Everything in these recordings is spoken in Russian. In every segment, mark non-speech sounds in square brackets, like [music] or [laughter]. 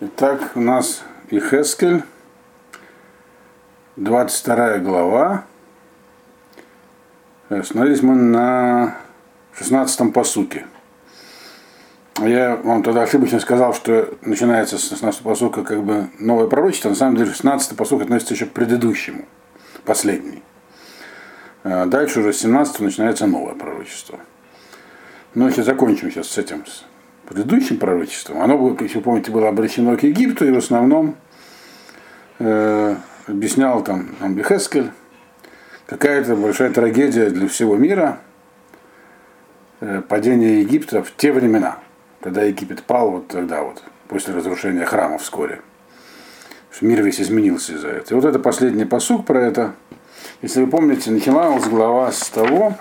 Итак, у нас Ихескель, 22 глава. Остановились мы на 16-м посуке. Я вам тогда ошибочно сказал, что начинается с 16 посука как бы новое пророчество. На самом деле 16 посук относится еще к предыдущему, последний. А дальше уже с 17 начинается новое пророчество. Но если закончим сейчас с этим, предыдущим пророчеством, оно, если вы помните, было обращено к Египту, и в основном э, объяснял там Амбихескель, какая-то большая трагедия для всего мира, э, падение Египта в те времена, когда Египет пал, вот тогда вот, после разрушения храма вскоре. Мир весь изменился из-за этого. И вот это последний посук про это. Если вы помните, начиналась глава с того,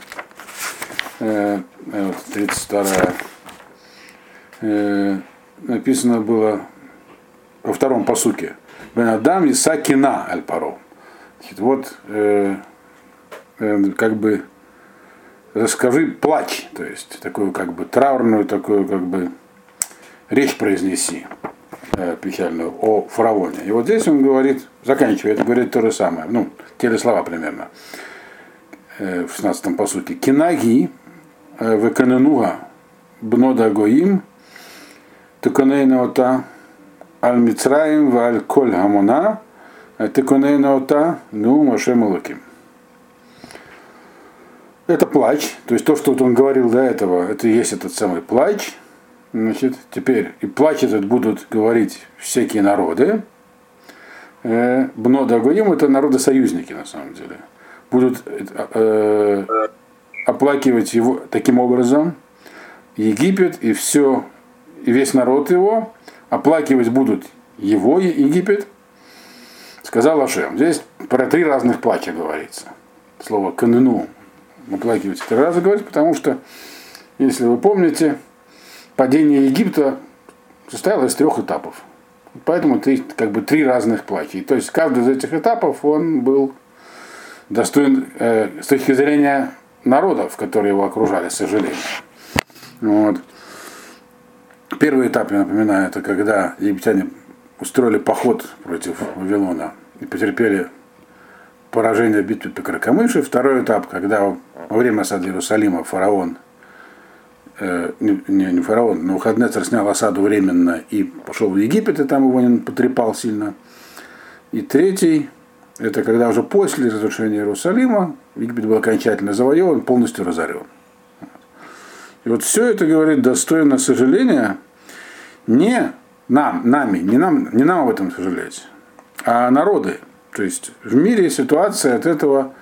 э, э вот 32 э, написано было во втором посуке. Бенадам Исакина Аль-Паро. Вот э, э, как бы расскажи плач, то есть такую как бы траурную, такую как бы речь произнеси э, печальную о фараоне. И вот здесь он говорит, заканчивает, говорит то же самое, ну, те же слова примерно э, в 16-м посуке. Кинаги э, веканенуга бнода гоим Тыкуней наота аль Мицраим ва аль коль гамона, тыкуней наота ну Моше Малаким. Это плач, то есть то, что вот он говорил до этого, это и есть этот самый плач. Значит, теперь и плач этот будут говорить всякие народы. Э, Бно Дагоим это народы-союзники на самом деле. Будут э, э, оплакивать его таким образом Египет и все и весь народ его, оплакивать будут его Египет, сказал Ашем. Здесь про три разных плача говорится. Слово канену оплакивать три раза говорится, потому что, если вы помните, падение Египта состояло из трех этапов. Поэтому три, как бы три разных плача. И, то есть каждый из этих этапов он был достоин э, с точки зрения народов, которые его окружали, к сожалению. Вот. Первый этап, я напоминаю, это когда египтяне устроили поход против Вавилона и потерпели поражение в битве при Кракомыше. Второй этап, когда во время осады Иерусалима фараон, э, не, не фараон, но Хаднецер снял осаду временно и пошел в Египет, и там его не потрепал сильно. И третий, это когда уже после разрушения Иерусалима Египет был окончательно завоеван, полностью разорен. И вот все это, говорит, достойно сожаления не нам, нами, не нам, не нам об этом сожалеть, а народы. То есть в мире ситуация от этого,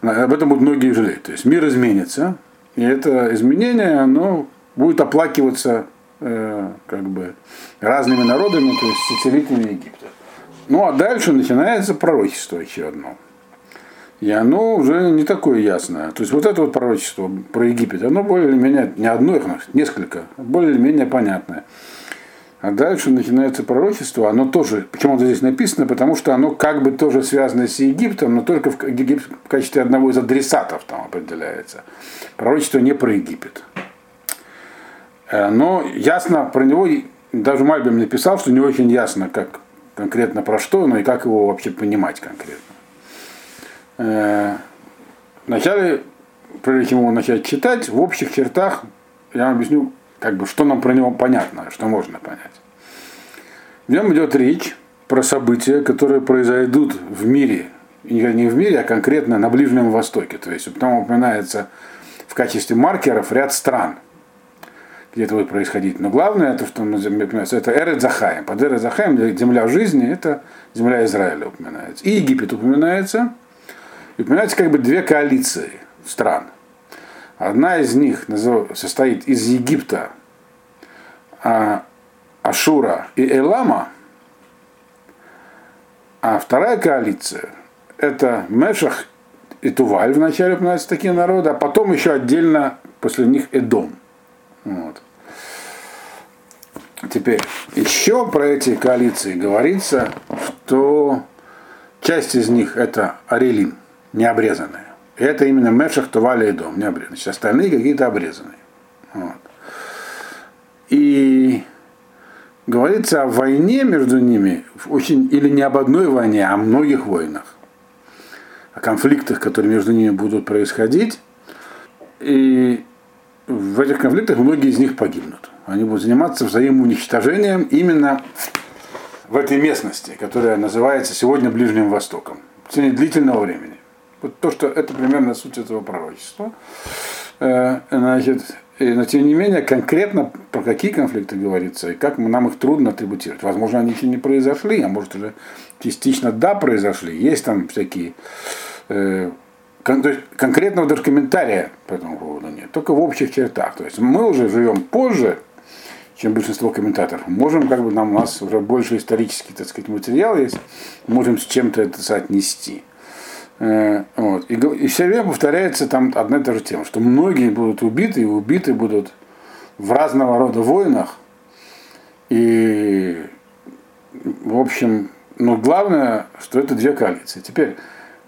об этом будут многие жалеть. То есть мир изменится, и это изменение, оно будет оплакиваться э, как бы разными народами, то есть сателлитами Египта. Ну а дальше начинается пророчество еще одно. И оно уже не такое ясное. То есть вот это вот пророчество про Египет, оно более-менее, не одно их, несколько, более-менее понятное. А дальше начинается пророчество, оно тоже, почему-то здесь написано, потому что оно как бы тоже связано с Египтом, но только в, Египет, в качестве одного из адресатов там определяется. Пророчество не про Египет. Э, но ясно про него, даже Мальбим написал, что не очень ясно, как конкретно про что, но и как его вообще понимать конкретно. Э, вначале, прежде чем его начать читать, в общих чертах я вам объясню, как бы, что нам про него понятно, что можно понять. В нем идет речь про события, которые произойдут в мире, не в мире, а конкретно на Ближнем Востоке. То есть там упоминается в качестве маркеров ряд стран, где это будет происходить. Но главное, это, что упоминается, это Эрет Захаем. Под Эрет Захаем земля жизни, это земля Израиля упоминается. И Египет упоминается – и упоминаются как бы две коалиции стран. Одна из них состоит из Египта, а, Ашура и Элама, а вторая коалиция это Мешах и Туваль вначале упоминаются такие народы, а потом еще отдельно после них Эдом. Вот. Теперь еще про эти коалиции говорится, что часть из них это Арелин – необрезанные. И это именно Мешах, Тували и Дом, необрезанные. Значит, остальные какие-то обрезанные. Вот. И говорится о войне между ними, очень, или не об одной войне, а о многих войнах, о конфликтах, которые между ними будут происходить. И в этих конфликтах многие из них погибнут. Они будут заниматься взаимоуничтожением именно в этой местности, которая называется сегодня Ближним Востоком, в течение длительного времени. Вот то, что это примерно суть этого пророчества. Э, значит, но тем не менее, конкретно про какие конфликты говорится, и как нам их трудно атрибутировать. Возможно, они еще не произошли, а может уже частично да произошли. Есть там всякие э, конкретного даже комментария по этому поводу нет, только в общих чертах. То есть мы уже живем позже, чем большинство комментаторов. Можем, как бы нам у нас уже больше исторический, так сказать, материал есть, можем с чем-то это соотнести. Э, вот. И, и все время повторяется там одна и та же тема, что многие будут убиты, и убиты будут в разного рода войнах. И, в общем, но главное, что это две коалиции. Теперь,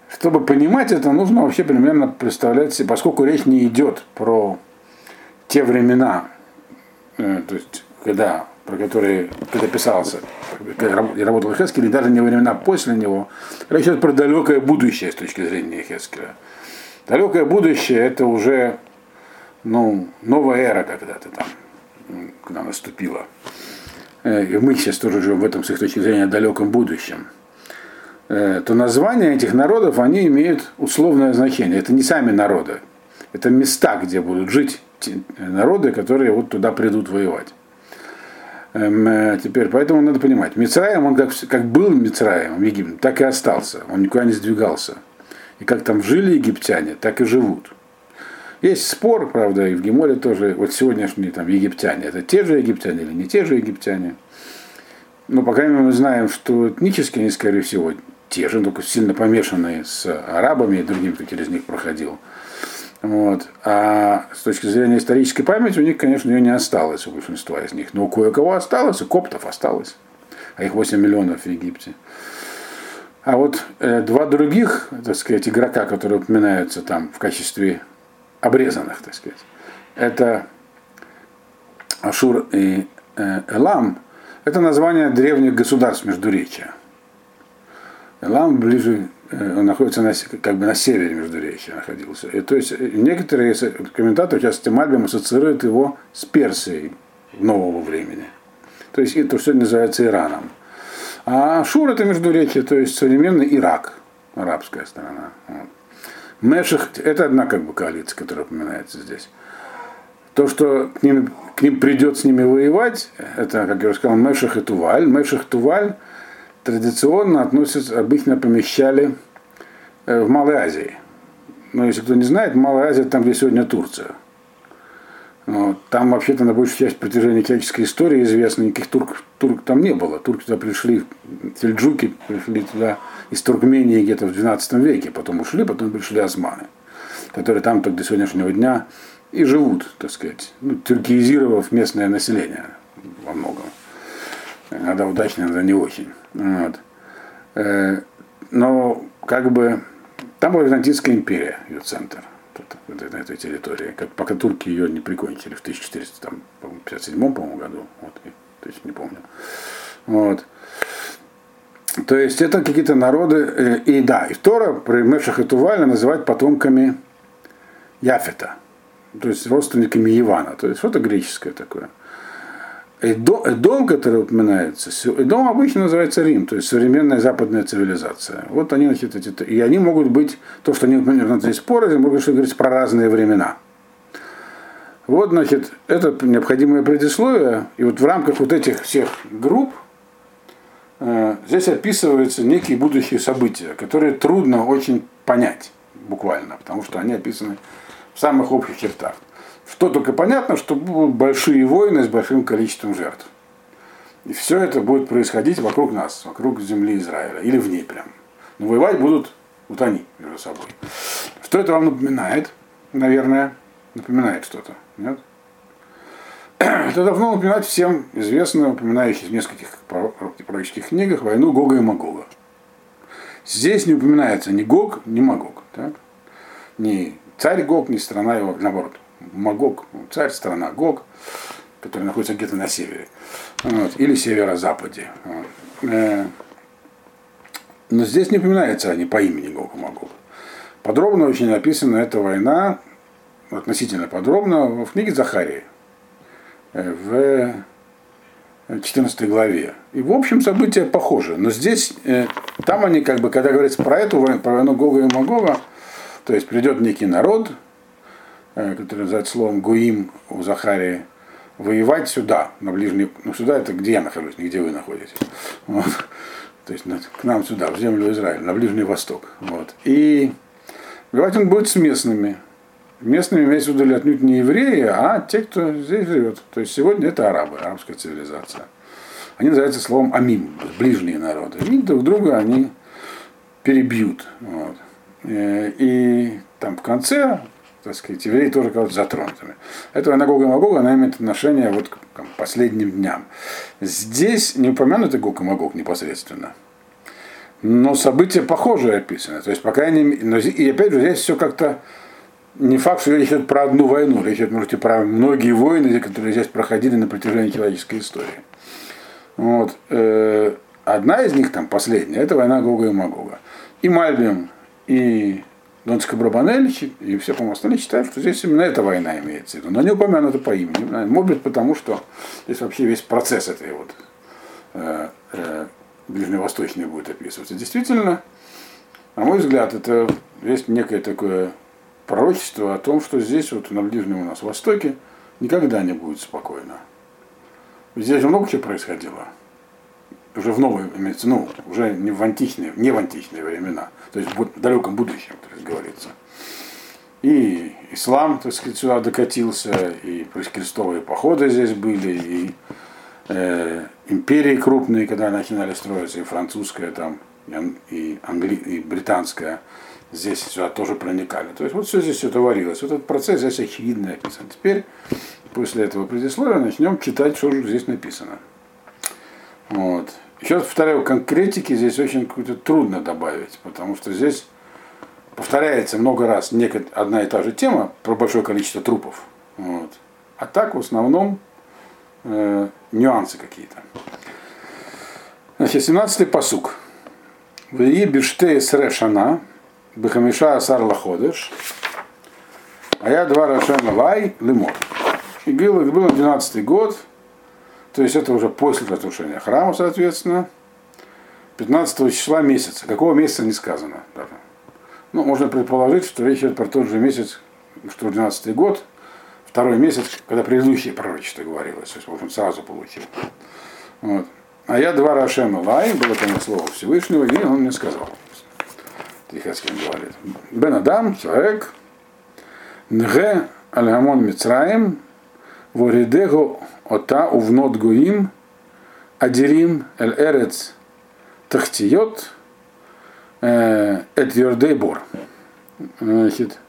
чтобы понимать это, нужно вообще примерно представлять себе, поскольку речь не идет про те времена, э, то есть, когда про которые когда писался, когда работал Хескель, и даже не времена после него, речь идет про далекое будущее с точки зрения Хескеля. Далекое будущее это уже ну, новая эра когда-то там, когда наступила. Э, и мы сейчас тоже живем в этом, с их точки зрения, далеком будущем э, то названия этих народов, они имеют условное значение. Это не сами народы, это места, где будут жить народы, которые вот туда придут воевать. Эм, э, теперь, поэтому надо понимать, Мицраем, он как, как был Мицраем Египте, так и остался, он никуда не сдвигался. И как там жили египтяне, так и живут. Есть спор, правда, и в Геморе тоже, вот сегодняшние там египтяне, это те же египтяне или не те же египтяне. Но, по крайней мере, мы знаем, что этнически они, скорее всего, те же, только сильно помешанные с арабами и другими, кто через них проходил. Вот. А с точки зрения исторической памяти у них, конечно, ее не осталось, у большинства из них. Но у кое-кого осталось, у коптов осталось. А их 8 миллионов в Египте. А вот э, два других, так сказать, игрока, которые упоминаются там в качестве обрезанных, так сказать, это Ашур и э, Элам, это название древних государств Междуречия. Элам ближе он находится на, как бы на севере Междуречия находился. И, то есть э, некоторые комментаторы сейчас этим альбом ассоциируют его с Персией нового времени. То есть это все называется Ираном. А Шур это Междуречие, то есть современный Ирак, арабская сторона. Вот. Меших это одна как бы коалиция, которая упоминается здесь. То, что к ним, к ним придет с ними воевать, это, как я уже сказал, Меших и Туваль. Меших Туваль традиционно относятся, обычно помещали э, в Малой Азии. Но если кто не знает, Малая Азия там, где сегодня Турция. Но там вообще-то на большую часть протяжения человеческой истории известно, никаких турк, турк там не было. Турки туда пришли, сельджуки пришли туда из Туркмении где-то в 12 веке, потом ушли, потом пришли османы, которые там так до сегодняшнего дня и живут, так сказать, ну, тюркизировав местное население во многом. Иногда удачно, иногда не очень. Вот. Э, но как бы там была Византийская империя, ее центр тут, на этой территории, как, пока турки ее не прикончили в 1457 по-моему, году, вот, то есть не помню. Вот. То есть это какие-то народы, э, и да, и Тора при Мешах и называть потомками Яфета, то есть родственниками Ивана, то есть что-то греческое такое. Эдом, который упоминается, Эдом обычно называется Рим, то есть современная западная цивилизация. Вот они, значит, эти, и они могут быть, то, что они упоминают здесь споры, могут что говорить про разные времена. Вот, значит, это необходимое предисловие, и вот в рамках вот этих всех групп э, здесь описываются некие будущие события, которые трудно очень понять буквально, потому что они описаны в самых общих чертах. Что только понятно, что будут большие войны с большим количеством жертв. И все это будет происходить вокруг нас, вокруг земли Израиля, или в ней прям. Но воевать будут вот они между собой. Что это вам напоминает? Наверное, напоминает что-то. Нет? [clears throat] Это давно напоминать всем известно, упоминающих в нескольких пророческих книгах, войну Гога и Магога. Здесь не упоминается ни Гог, ни Магог. Так? Ни царь Гог, ни страна его, наоборот. Магог, царь, страна Гог. который находится где-то на севере, вот, или северо-западе. Вот. Э, но здесь не упоминается они по имени Гог и Магог. Подробно очень написана эта война, относительно подробно, в книге Захарии, в 14 главе. И в общем события похожи. Но здесь, э, там они как бы, когда говорится про эту войну, про войну Гога и Магога, то есть придет некий народ, э, который называется словом Гуим у Захарии, воевать сюда, на ближний, ну сюда это где я нахожусь, не где вы находитесь. Вот. То есть к нам сюда, в землю Израиля, на Ближний Восток. Вот. И воевать он будет с местными. Местными имеется в виду отнюдь не евреи, а те, кто здесь живет. То есть сегодня это арабы, арабская цивилизация. Они называются словом амим, ближние народы. И друг друга они перебьют. Вот. Э, и там в конце, так сказать, евреи тоже кажутся затронутыми. Это Гога и Магога, она имеет отношение вот к последним дням. Здесь не упомянуты Гог и Магог непосредственно. Но события похожие описаны. То есть, по крайней мере, и опять же, здесь все как-то не факт, что речь идет про одну войну, речь идет, может, про многие войны, которые здесь проходили на протяжении человеческой истории. Вот. Э, одна из них, там, последняя, это война Гога и Магога. И Мальбим, и Донская Брабанель, и все, по-моему, остальные считают, что здесь именно эта война имеется в виду. Но не упомянуто по имени. Может быть, потому что здесь вообще весь процесс этой вот э, э, ближневосточный будет описываться. Действительно, на мой взгляд, это есть некое такое пророчество о том, что здесь, вот на Ближнем у нас Востоке, никогда не будет спокойно. Здесь много чего происходило. Уже в новые, ну, уже не в античные, не в античные времена, то есть в далеком будущем, то есть говорится. И ислам, так сказать, сюда докатился, и крестовые походы здесь были, и э, империи крупные, когда начинали строиться, и французская там, и, англи, и британская здесь сюда тоже проникали. То есть вот все здесь все творилось. Вот этот процесс здесь очевидно описан. Теперь, после этого предисловия, начнем читать, что же здесь написано. Вот. Еще раз повторяю, конкретики здесь очень какую-то трудно добавить, потому что здесь повторяется много раз некая, одна и та же тема про большое количество трупов. Вот. А так в основном э, нюансы какие-то. Значит, 17-й посук. В Ебиштей Срешана, Бехамиша Асар Лаходыш, а я два Рашема Лай Лимор. И было, было 12 год, то есть это уже после разрушения храма, соответственно, 15 числа месяца. Какого месяца не сказано даже. Ну, можно предположить, что речь идет про тот же месяц, что 12 год, второй месяц, когда предыдущее пророчество говорилось, то есть, в общем, сразу получил. Вот. А я два Рашема Лай, было там слово Всевышнего, и он мне сказал. Тихоскин говорит. Бен Адам, человек, Нге Альгамон Воридего Ота Увнот Гуим, Адирим Эль Эрец Тахтиот, Эт Йордей Бор. Значит,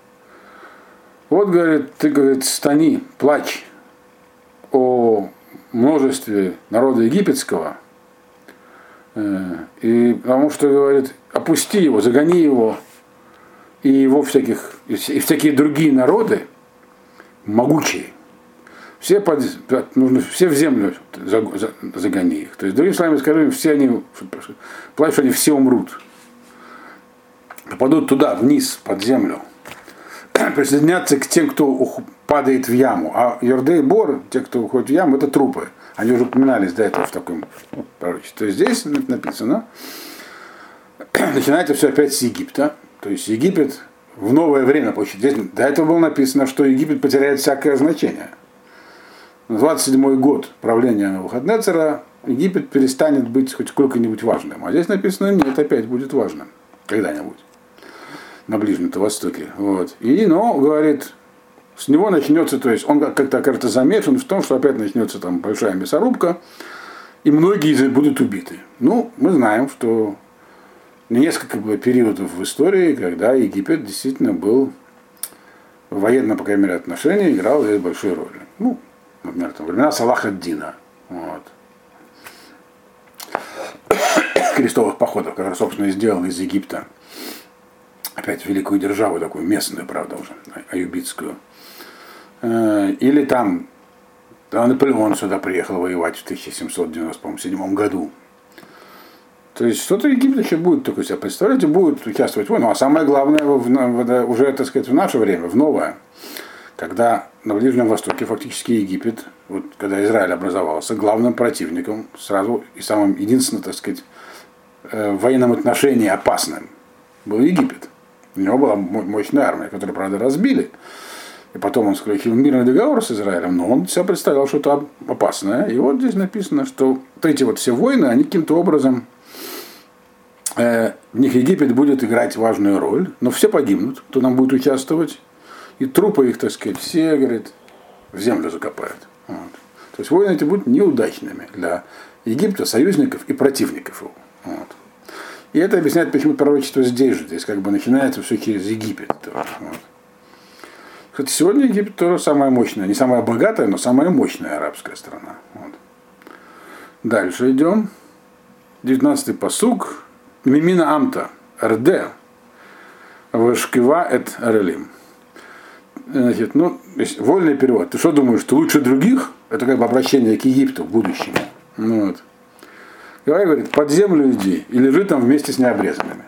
вот, говорит, ты, говорит, стани, плачь о множестве народа египетского, э, и потому что, говорит, опусти его, загони его и его всяких, и всякие другие народы, могучие, все, под, нужно, все в землю загони их. То есть, другими словами скажем, все они, плачут, они все умрут. Попадут туда, вниз, под землю. [clears throat] Присоединяться к тем, кто падает в яму. А Йордей Бор, те, кто уходит в яму, это трупы. Они уже упоминались до этого в таком пророчестве. То есть здесь написано, [clears throat] начинается все опять с Египта. То есть Египет в новое время. Здесь до этого было написано, что Египет потеряет всякое значение. На 27 год правления Навуходнецера Египет перестанет быть хоть сколько-нибудь важным. А здесь написано, нет, опять будет важным. Когда-нибудь. На Ближнем-то Востоке. Вот. И, но, говорит, с него начнется, то есть он как-то окажется замешан в том, что опять начнется там большая мясорубка, и многие будут убиты. Ну, мы знаем, что несколько было периодов в истории, когда Египет действительно был в военном, по крайней мере, отношении играл здесь большую роль. Ну, например, там, времена Салаха Дина. Вот. [coughs] Крестовых походов, которые, собственно, и сделал из Египта. Опять великую державу такую, местную, правда, уже, аюбитскую. Э, или там Тогда Наполеон сюда приехал воевать в 1797 году. То есть что-то Египет еще будет только себя представлять и будет участвовать в войне. Ну, а самое главное в, в, уже, так сказать, в наше время, в новое, когда на Ближнем Востоке фактически Египет, вот когда Израиль образовался, главным противником сразу и самым единственным, так сказать, э, в военном отношении опасным был Египет. У него была мощная армия, которую, правда, разбили. И потом он заключил мирный договор с Израилем, но он себя представлял что-то опасное. И вот здесь написано, что вот эти вот все войны, они каким-то образом, э, в них Египет будет играть важную роль, но все погибнут, кто нам будет участвовать. И трупы их, так сказать, все, говорит, в землю закопают. Вот. То есть войны эти будут неудачными для Египта, союзников и противников его. Вот. И это объясняет, почему пророчество здесь же. Здесь как бы начинается все через Египет. Вот. Кстати, сегодня Египет тоже самая мощная, не самая богатая, но самая мощная арабская страна. Вот. Дальше идем. 19-й посуг. Мимина Амта. РД. Вашкива эт Арелим. Значит, ну, вольный перевод. Ты что думаешь, ты лучше других? Это как бы обращение к Египту в будущем. Ну, вот. Говорит, говорит, под землю иди и лежи там вместе с необрезанными.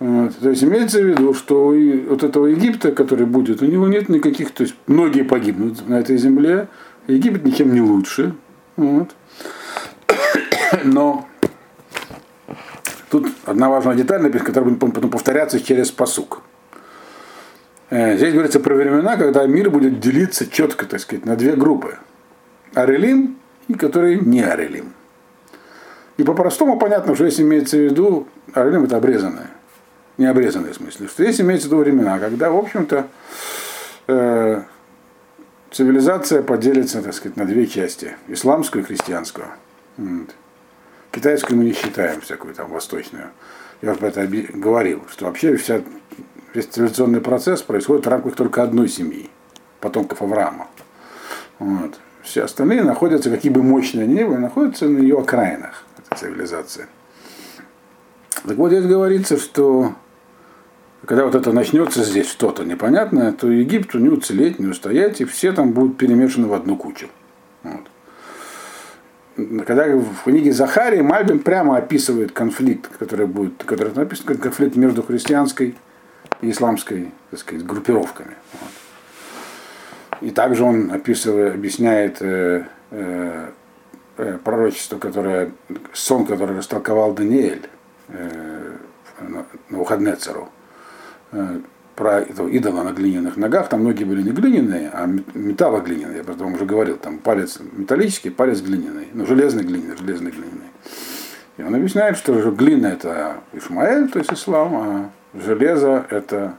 Вот. То есть имеется в виду, что у вот этого Египта, который будет, у него нет никаких, то есть многие погибнут на этой земле, Египет ничем не лучше. Вот. [coughs] Но тут одна важная деталь, которая будет потом повторяться через посук. Э, здесь говорится про времена, когда мир будет делиться четко, так сказать, на две группы. Арелим и которые не Арелим. И по-простому понятно, что если имеется в виду, Арелим это обрезанное не обрезанные в смысле, что здесь имеется в виду времена, когда, в общем-то, э, цивилизация поделится, так сказать, на две части, исламскую и христианскую. Вот. Китайскую мы не считаем, всякую там восточную. Я уже про это говорил, что вообще вся, весь цивилизационный процесс происходит в рамках только одной семьи, потомков Авраама. Вот. Все остальные находятся, какие бы мощные они ни были, находятся на ее окраинах, эта цивилизация. Так вот здесь говорится, что когда вот это начнется здесь что-то непонятное, то Египту не уцелеть, не устоять, и все там будут перемешаны в одну кучу. Вот. Когда в книге Захарии Мальбин прямо описывает конфликт, который будет, который написан как конфликт между христианской исламской так сказать, группировками. Вот. И также он описывает, объясняет э, э, э, пророчество, которое, сон, который растолковал Даниэль э, на, на Ухаднецеру Э, про этого идола на глиняных ногах, там многие были не глиняные, а металлоглиняные, я потом уже говорил, там палец металлический, палец глиняный, ну железный глиняный, железный глиняный. И он объясняет, что глина это Ишмаэль, то есть ислам, а железо это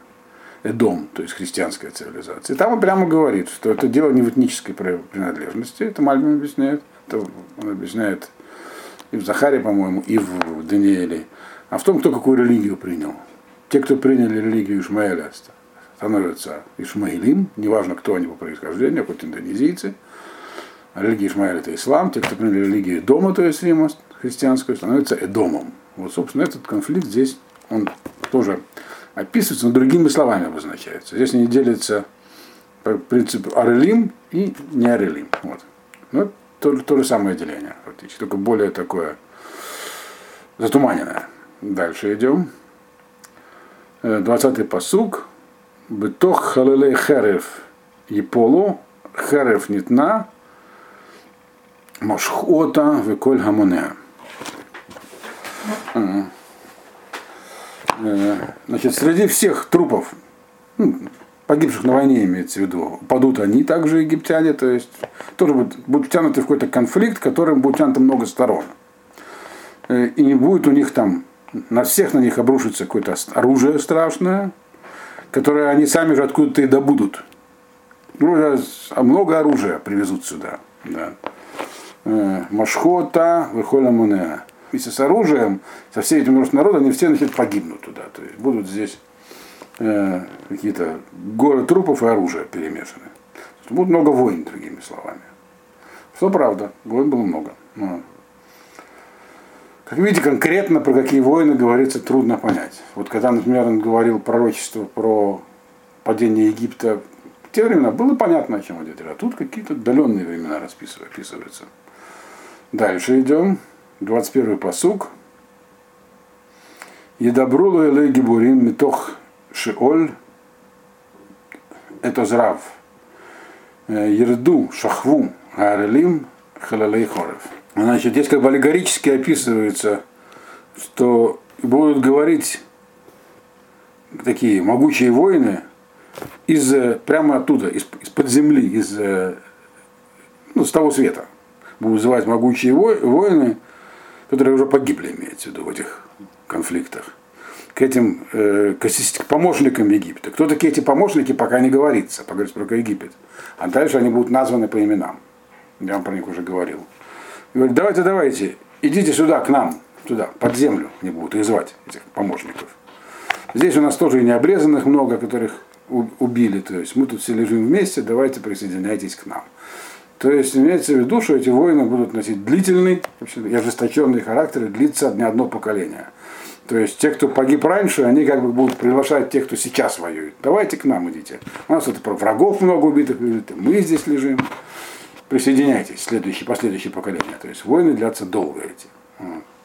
Эдом, то есть христианская цивилизация. И там он прямо говорит, что это дело не в этнической принадлежности, это Мальбин объясняет, это он объясняет и в Захаре, по-моему, и в Данииле, а в том, кто какую религию принял те, кто приняли религию Ишмаэля, становятся Ишмаилим, неважно, кто они по происхождению, хоть индонезийцы. Религия Ишмаэля это ислам, те, кто приняли религию Дома, то есть Рима христианскую, становятся Эдомом. Вот, собственно, этот конфликт здесь, он тоже описывается, но другими словами обозначается. Здесь они делятся по принципу Арелим и не Арелим. Вот. Ну, то, то же самое деление, фактически, только более такое затуманенное. Дальше идем. 20-й посуг. Бетох халилей херев Еполу, херев нитна, мошхота веколь гамонеа. Значит, среди всех трупов, ну, погибших на войне имеется в виду, падут они также, египтяне, то есть тоже будут, будут втянуты в какой-то конфликт, которым будет втянуто много сторон. И не будет у них там на всех на них обрушится какое-то оружие страшное, которое они сами же откуда-то и добудут. Ну, а много оружия привезут сюда. Да. Э, Машхота, Выхоля Мунеа. Вместе с оружием, со всей этим множеством народа, они все значит, погибнут туда. То есть будут здесь э, какие-то горы трупов и оружия перемешаны. Будет много войн, другими словами. Что правда, войн было много. Но как видите, конкретно про какие войны говорится трудно понять. Вот когда, например, он говорил пророчество про падение Египта В те времена было понятно, о чем идет а тут какие-то отдаленные времена описываются. Дальше идем. 21 посук. Едабрулу элей гибурин митох шиоль это зрав. Ерду шахву арелим халалей хорев. Значит, здесь как бы аллегорически описывается, что будут говорить такие могучие воины из прямо оттуда, из, из-под земли, из, ну, с того света. Будут звать могучие воины, которые уже погибли, имеется в виду, в этих конфликтах, к этим э, к помощникам Египта. Кто такие эти помощники, пока не говорится, поговорится про Египет. А дальше они будут названы по именам. Я вам про них уже говорил. И говорит, давайте, давайте, идите сюда, к нам, туда, под землю, не будут их звать, этих помощников. Здесь у нас тоже и необрезанных много, которых убили. То есть мы тут все лежим вместе, давайте присоединяйтесь к нам. То есть имеется в виду, что эти войны будут носить длительный и ожесточенный характер и длиться не одно поколение. То есть те, кто погиб раньше, они как бы будут приглашать тех, кто сейчас воюет. Давайте к нам идите. У нас это про врагов много убитых лежит, мы здесь лежим. Присоединяйтесь, следующие, последующие поколения. То есть войны длятся долго эти,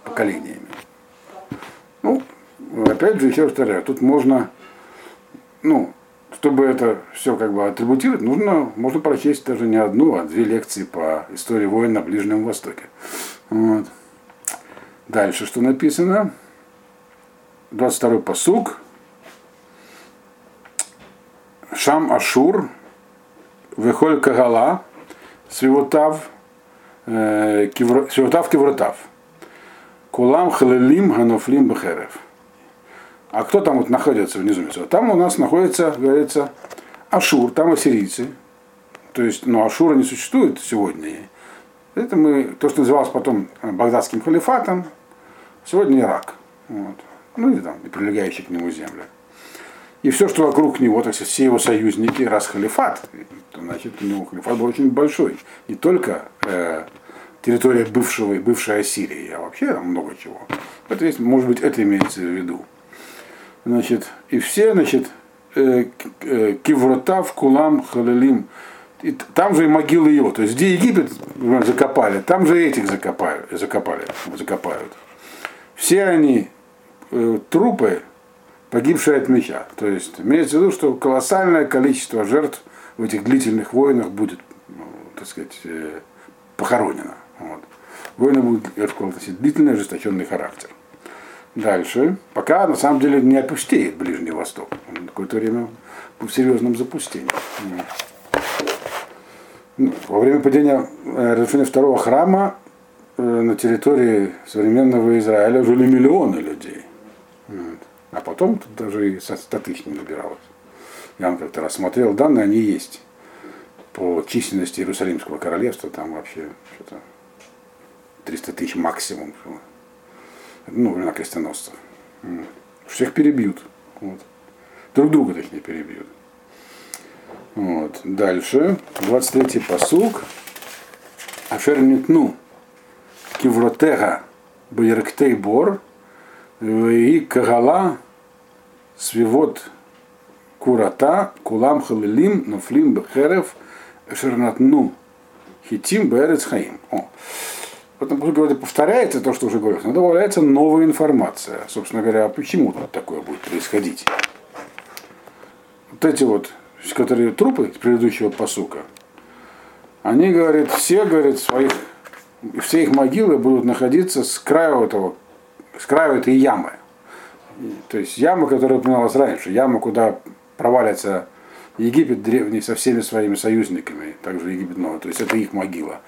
поколениями. Ну, опять же, еще раз повторяю, тут можно, ну, чтобы это все как бы атрибутировать, нужно, можно прочесть даже не одну, а две лекции по истории войн на Ближнем Востоке. Вот. Дальше что написано? 22 посук. Шам Ашур, Вехоль Кагала, Свивотав, э, Свивотав Кевротав. Кулам Халилим Ганофлим Бехерев. А кто там вот находится внизу? Там у нас находится, говорится, Ашур, там ассирийцы. То есть, ну, Ашура не существует сегодня. Это мы, то, что называлось потом Багдадским халифатом, сегодня Ирак. Вот. Ну и там, и прилегающие к нему земли. И все, что вокруг него, то есть все его союзники, раз халифат, то, значит, у него халифат был очень большой. Не только э, территория бывшего, бывшей Ассирии, а вообще там много чего. Это есть, может быть, это имеется в виду. Значит, и все, значит, э, э, Кивротав, Кулам, Халилим, и там же и могилы его. То есть где Египет закопали, там же этих закопали, закопали, закопают. Все они э, трупы, погибшие от меча. То есть имеется в виду, что колоссальное количество жертв в этих длительных войнах будет, ну, так сказать, э, похоронено. Вот. Войны будут, я сказал, длительный, ожесточенный характер. Дальше. Пока на самом деле не опустеет Ближний Восток. Он какое-то время в серьезном запустении. Ну, во время падения э, разрушения второго храма э, на территории современного Израиля жили миллионы людей. А потом тут даже и 100 тысяч не набиралось. Я вам как-то рассмотрел данные, они есть. По численности Иерусалимского королевства там вообще что-то 300 тысяч максимум ну, времена крестоносцев. Всех перебьют. Вот. Друг друга, точнее, перебьют. Вот. Дальше. 23-й посуг. Ашер нитну кивротега байрктей бор и кагала свивот курата кулам халилим нафлим бехерев шернатну хитим берец. О. В этом говоря, повторяется то, что уже говорилось, но добавляется новая информация. Собственно говоря, почему тут такое будет происходить. Вот эти вот, которые трупы с предыдущего посука, они, говорят, все, говорят, своих, все их могилы будут находиться с краю этого, с краю этой ямы. То есть яма, которая упоминалась раньше, яма, куда провалится Египет древний со всеми своими союзниками, также Египет новый, то есть это их могила.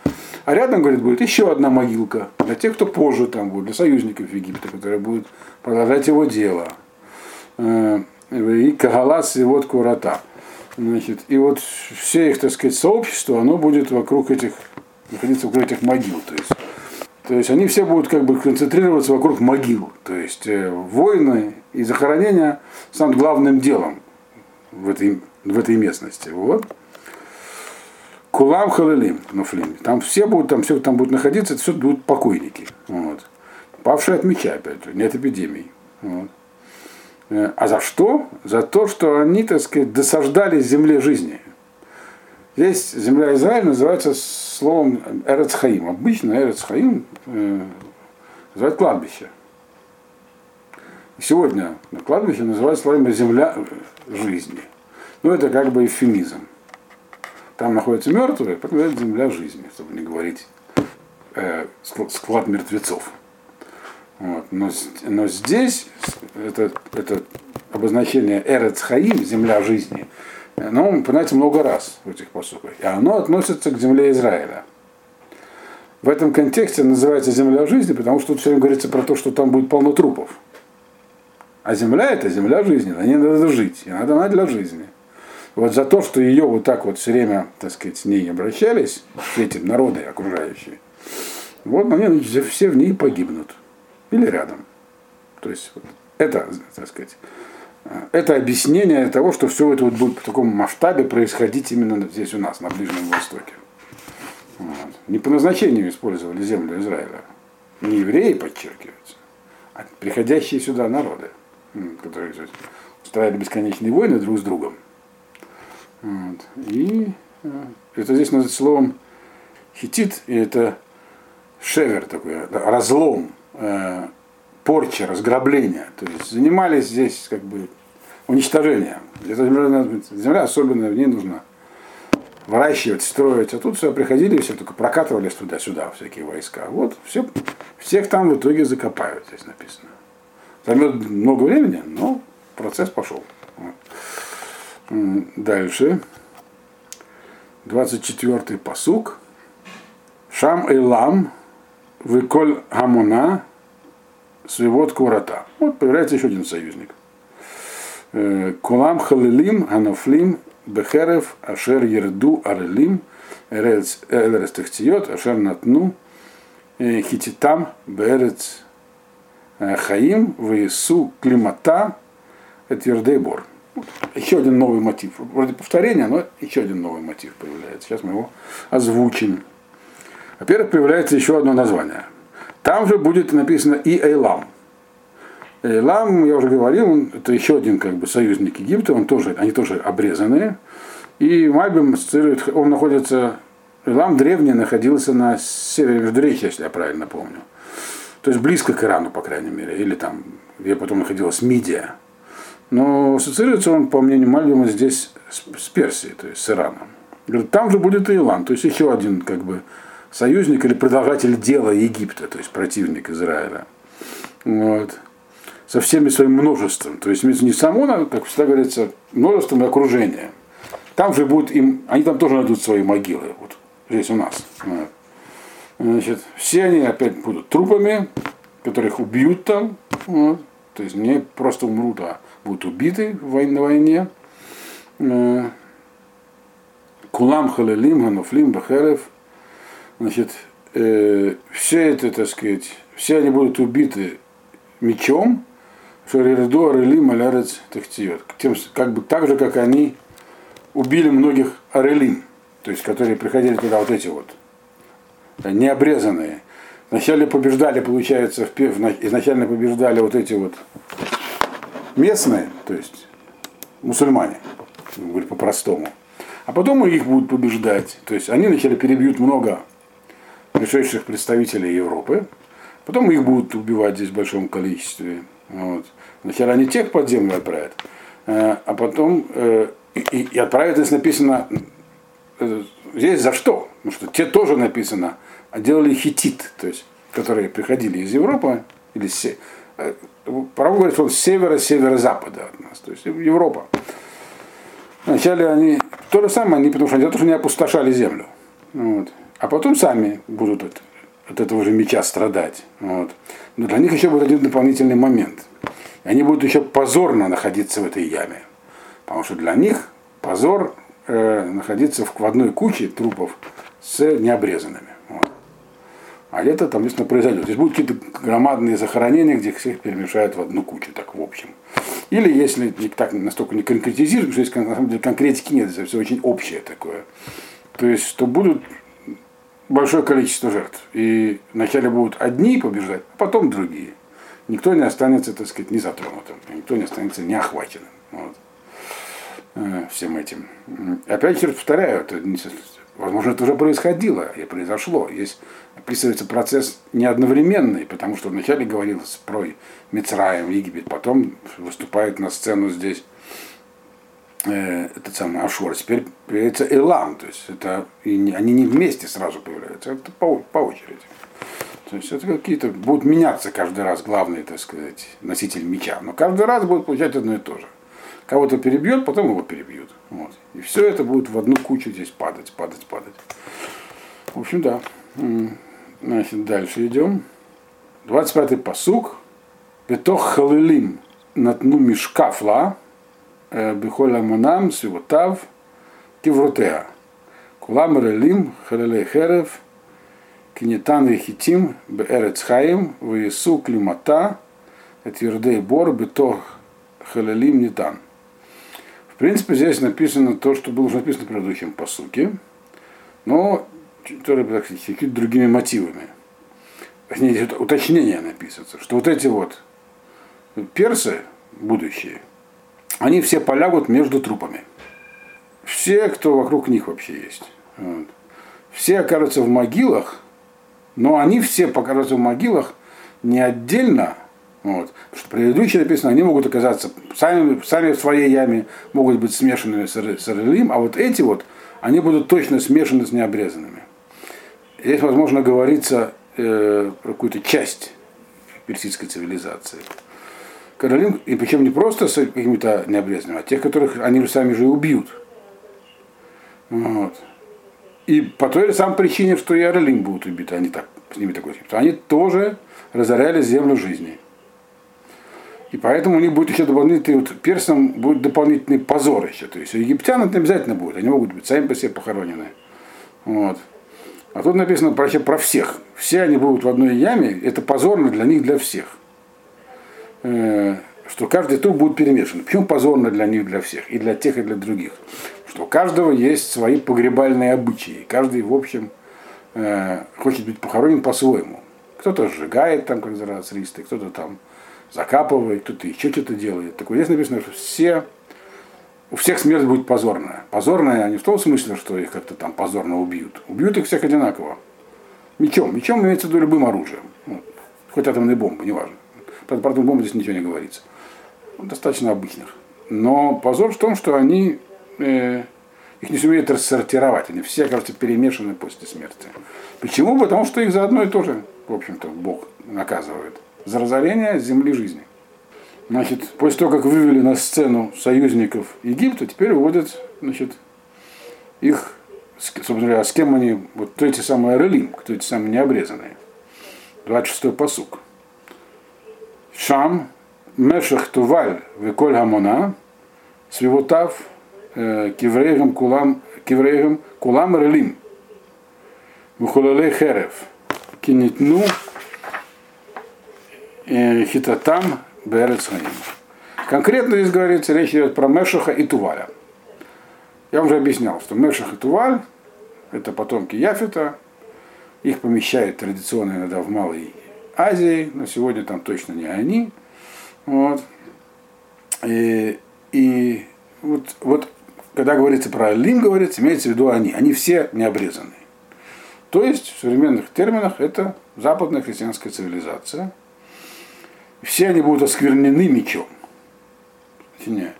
А рядом, говорит, будет еще одна могилка для тех, кто позже там будет, для союзников Египта, которые будут продолжать его дело. Э, и Кагалас и вот Курата. Значит, и вот все их, так сказать, сообщество, оно будет вокруг этих, находиться вокруг этих могил. То есть, то есть они все будут как бы концентрироваться вокруг могил. То есть э, войны и захоронения станут главным делом в этой, в этой местности. Вот. Кулам халилим, нуфлим. Там все будут, там все там будут находиться, это все будут покойники. Вот. Павшие от меча, опять же, нет эпидемий. Вот. Э, а за что? За то, что они, так сказать, досаждали земле жизни. Здесь земля Израиля называется словом Эрецхаим. Обычно Эрецхаим э, называют кладбище. Сегодня на кладбище называют словами земля жизни. Ну, это как бы эвфемизм. Там находятся мертвые, поэтому это земля жизни, чтобы не говорить э, склад мертвецов. Вот. Но, но здесь это, это обозначение Эрец Хаим, земля жизни, оно упоминается много раз в этих посуках. И оно относится к земле Израиля. В этом контексте называется земля жизни, потому что тут все время говорится про то, что там будет полно трупов. А земля это земля жизни, на ней надо жить, и надо она для жизни. Вот за то, что ее вот так вот все время, так сказать, с ней обращались, эти народы окружающие, вот они все в ней погибнут. Или рядом. То есть это, так сказать, это объяснение того, что все это вот будет в таком масштабе происходить именно здесь у нас, на Ближнем Востоке. Вот. Не по назначению использовали землю Израиля. Не евреи подчеркиваются, а приходящие сюда народы, которые устраивали бесконечные войны друг с другом. Вот. И э, это здесь называется словом хитит, и это шевер такой, разлом, э, порча, разграбление. То есть занимались здесь как бы уничтожением. Эта земля, земля особенно в ней нужна выращивать, строить. А тут все приходили, все только прокатывались туда-сюда, всякие войска. Вот все, всех там в итоге закопают, здесь написано. Займет много времени, но процесс пошел. Дальше. 24-й посук. Шам Эйлам, Выколь Гамуна, Свивод Курата. Вот появляется еще один союзник. Э, Кулам Халилим, Ганафлим, Бехерев, Ашер Ерду, Арелим, Эрец Тахтиот, Ашер Натну, э, Хититам, Берец э, Хаим, Ваису Климата, это Ердейбор. Еще один новый мотив. Вроде повторения, но еще один новый мотив появляется. Сейчас мы его озвучим. Во-первых, появляется еще одно название. Там же будет написано и Эйлам. Эйлам, я уже говорил, он, это еще один как бы союзник Египта, он тоже, они тоже обрезанные. И Мальбим цитирует, он находится, Эйлам древний находился на севере Междуречья, если я правильно помню. То есть близко к Ирану, по крайней мере, или там, где потом находилась Мидия. Но ассоциируется он, по мнению Мальбима, здесь с, Персией, то есть с Ираном. Говорит, там же будет и то есть еще один как бы союзник или продолжатель дела Египта, то есть противник Израиля. Вот. Со всеми своим множеством. То есть не само, как всегда говорится, множеством и окружения. Там же будут им, они там тоже найдут свои могилы. Вот здесь у нас. Вот. Значит, все они опять будут трупами, которых убьют там. Вот. То есть не просто умрут, а будут убиты на войне. Э, Кулам халилим, ганофлим, бахерев – Значит, э, все это, так сказать, все они будут убиты мечом, Шарирду, Арели, Малярец, Тахтиот. Тем, как бы так же, как они убили многих Арелим, то есть которые приходили туда вот эти вот, необрезанные. Вначале побеждали, получается, в, изначально побеждали вот эти вот местные, то есть мусульмане, говорю по-простому. А потом их будут побеждать. То есть они вначале перебьют много пришедших представителей Европы. Потом их будут убивать здесь в большом количестве. Вот. Сначала они тех под землю отправят, э, а потом э, и, и отправят, здесь написано, э, здесь за что? Потому что те тоже написано, а делали хитит, то есть, которые приходили из Европы, или с, Право говорит, что с севера, северо-запада от нас, то есть Европа. Вначале они, то же самое, они, потому что они, тоже не опустошали землю. Вот а потом сами будут от, от этого же меча страдать. Вот. Но для них еще будет один дополнительный момент. Они будут еще позорно находиться в этой яме. Потому что для них позор э, находиться в одной куче трупов с необрезанными. А это там, естественно, произойдет. Здесь будут какие-то громадные захоронения, где всех перемешают в одну кучу, так в общем. Или если так настолько не конкретизируют, что здесь на самом деле конкретики нет, это все очень общее такое. То есть, что будут большое количество жертв. И вначале будут одни побеждать, а потом другие. Никто не останется, так сказать, не затронутым, никто не останется не охваченным. Вот. э, всем этим. Опять же повторяю, это, возможно, это уже происходило и произошло. Есть описывается процесс не одновременный, потому что вначале говорилось про Мицраем, Египет, потом выступает на сцену здесь э, этот самый Ашур, теперь появляется Элам, то есть это и не, они не вместе сразу появляются, это по, по очереди. То есть это какие-то будут меняться каждый раз главный, так сказать, носитель меча, но каждый раз будет получать одно и то же. Кого-то перебьет, потом его перебьют. Вот. И все это будет в одну кучу здесь падать, падать, падать. В общем, да. Значит, дальше идем. 25-й посук. Бетох халилим натну мишкафла э, бихоля манам сивотав кивротеа. Кулам релим халилей херев кинетан вихитим беэрец хаим виесу климата эт бор бетох халилим нетан. В принципе, здесь написано то, что было уже написано в предыдущем посуке, но какими-то другими мотивами. Точнее, уточнение написано, что вот эти вот персы будущие, они все полягут между трупами. Все, кто вокруг них вообще есть. Вот. Все окажутся в могилах, но они все покажутся в могилах не отдельно, вот. Потому что предыдущие написано, они могут оказаться сами, сами в своей яме, могут быть смешанными с Иерусалим, а вот эти вот, они будут точно смешаны с необрезанными. Здесь, возможно, говорится э, про какую-то часть персидской цивилизации. Каролин, и причем не просто с какими-то необрезанными, а тех, которых они сами же убьют. Вот. И по той же самой причине, что и Аралим будут убиты, они так, с ними такой они тоже разоряли землю жизни. И поэтому у них будет еще дополнительный, вот персам будет дополнительный позор еще. То есть у египтян это обязательно будет, они могут быть сами по себе похоронены. Вот. А тут написано вообще про всех. Все они будут в одной яме, это позорно для них, для всех. Э, что каждый труп будет перемешан. Почему позорно для них, для всех? И для тех, и для других. Что у каждого есть свои погребальные обычаи. Каждый, в общем, э, хочет быть похоронен по-своему. Кто-то сжигает там, как зороастристы, кто-то там закапывает, кто-то еще что-то делает. Так вот здесь написано, что все у всех смерть будет позорная. Позорная не в том смысле, что их как-то там позорно убьют. Убьют их всех одинаково. Мечом. Мечом имеется в виду любым оружием. Ну, хоть атомные бомбы, неважно. Про атомные бомбы здесь ничего не говорится. Достаточно обычных. Но позор в том, что они э, их не сумеют рассортировать. Они все, кажется, перемешаны после смерти. Почему? Потому что их заодно и тоже, в общем-то, Бог наказывает. За разорение земли жизни. Значит, после того, как вывели на сцену союзников Египта, теперь выводят значит, их, собственно говоря, с кем они, вот кто эти самые Арелим, кто эти самые необрезанные. 26-й посук. Шам, Мешах Туваль, Веколь Гамона, Свивотав, э, Киврейгам Кулам, Киврейгам Кулам Релим, Вухулалей Херев, Кинитну, э, Хитатам, Берец Конкретно здесь говорится, речь идет про Мешаха и Туваля. Я уже объяснял, что Мешах и Туваль – это потомки Яфета. Их помещают традиционно иногда в Малой Азии, но сегодня там точно не они. Вот. И, и вот, вот когда говорится про Лим, говорится, имеется в виду они. Они все не обрезаны. То есть в современных терминах это западная христианская цивилизация – все они будут осквернены мечом.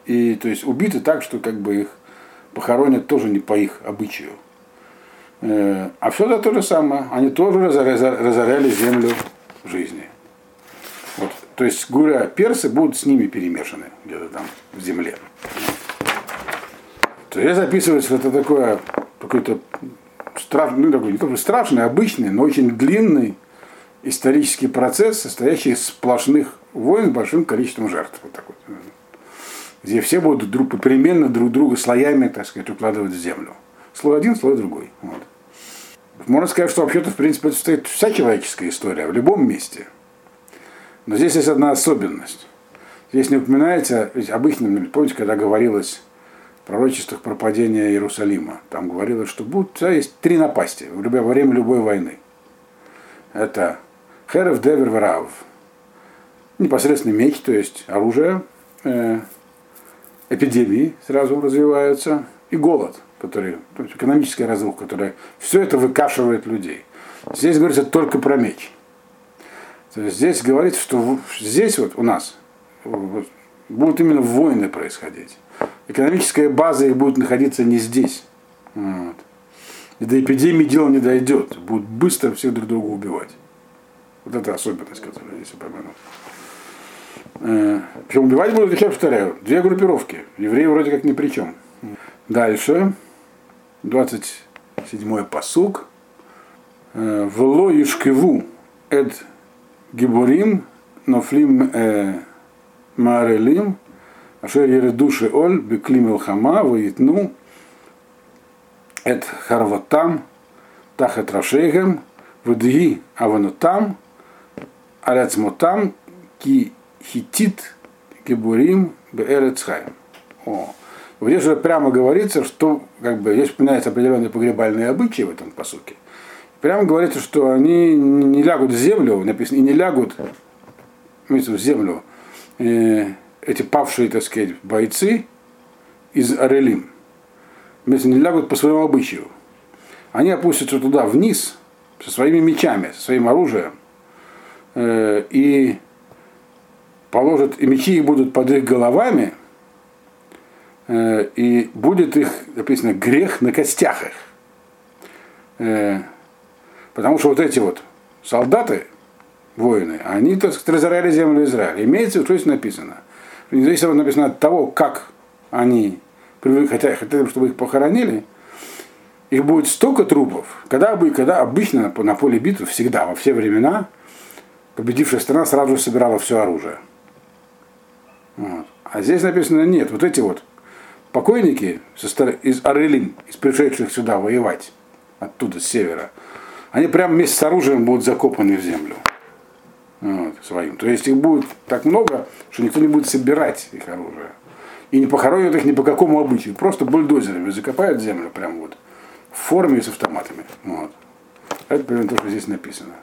И то есть убиты так, что как бы их похоронят тоже не по их обычаю. Э, а все это то же самое. Они тоже разоряли землю жизни. Вот. То есть, говоря, персы будут с ними перемешаны где-то там в земле. То есть записывается это такое какой-то страшный, ну, такой, не такой страшный, обычный, но очень длинный исторический процесс, состоящий из сплошных войн с большим количеством жертв. Вот такой, где все будут друг, попеременно друг друга слоями, так сказать, укладывать в землю. Слой один, слой другой. Вот. Можно сказать, что вообще-то, в принципе, это стоит вся человеческая история, в любом месте. Но здесь есть одна особенность. Здесь не упоминается, ведь обычно, помните, когда говорилось в пророчествах про падение Иерусалима, там говорилось, что будут, есть три напасти во время любой войны. Это Херев Девер Варав. Непосредственный меч, то есть оружие, э, эпидемии сразу развиваются, и голод, который, то есть экономическая разруха, которая все это выкашивает людей. Здесь говорится только про меч. То есть здесь говорится, что здесь вот у нас будут именно войны происходить. Экономическая база их будет находиться не здесь. Вот. И до эпидемии дело не дойдет. Будут быстро всех друг друга убивать. Вот это особенность, которую здесь упомянут. Э, Причем убивать будут, я повторяю, две группировки. Евреи вроде как ни при чем. Дальше. 27-й посук. Э, Вло Ишкеву Эд Гибурим Нофлим э, Марелим Ашер Ередуши Оль Беклим Элхама Ваитну Эт Харватам Тахет Рашейгем Вдги Аванутам Аляцмотам Ки Хитит Гибурим Беэрецхайм. О. Здесь же прямо говорится, что как бы здесь упоминаются определенные погребальные обычаи в этом посуке. Прямо говорится, что они не лягут в землю, написано, и не лягут в землю э, эти павшие, так сказать, бойцы из Арелим. Вместе не лягут по своему обычаю. Они опустятся туда вниз со своими мечами, со своим оружием. Э, и положат, и мечи их будут под их головами, э, и будет их, написано, грех на костях их. Э, потому что вот эти вот солдаты, воины, они, так сказать, разоряли землю Израиля. Имеется, что здесь написано. Здесь написано от того, как они, хотя хотели, чтобы их похоронили, их будет столько трупов, когда, бы, когда обычно на поле битвы, всегда, во все времена, победившая страна сразу собирала все оружие. Вот. А здесь написано нет, вот эти вот покойники из Арелин, из пришедших сюда воевать, оттуда, с севера, они прямо вместе с оружием будут закопаны в землю. Вот, своим. То есть их будет так много, что никто не будет собирать их оружие. И не похоронят их ни по какому обычаю. Просто бульдозерами закопают землю прямо вот в форме и с автоматами. Вот. Это примерно то, что здесь написано.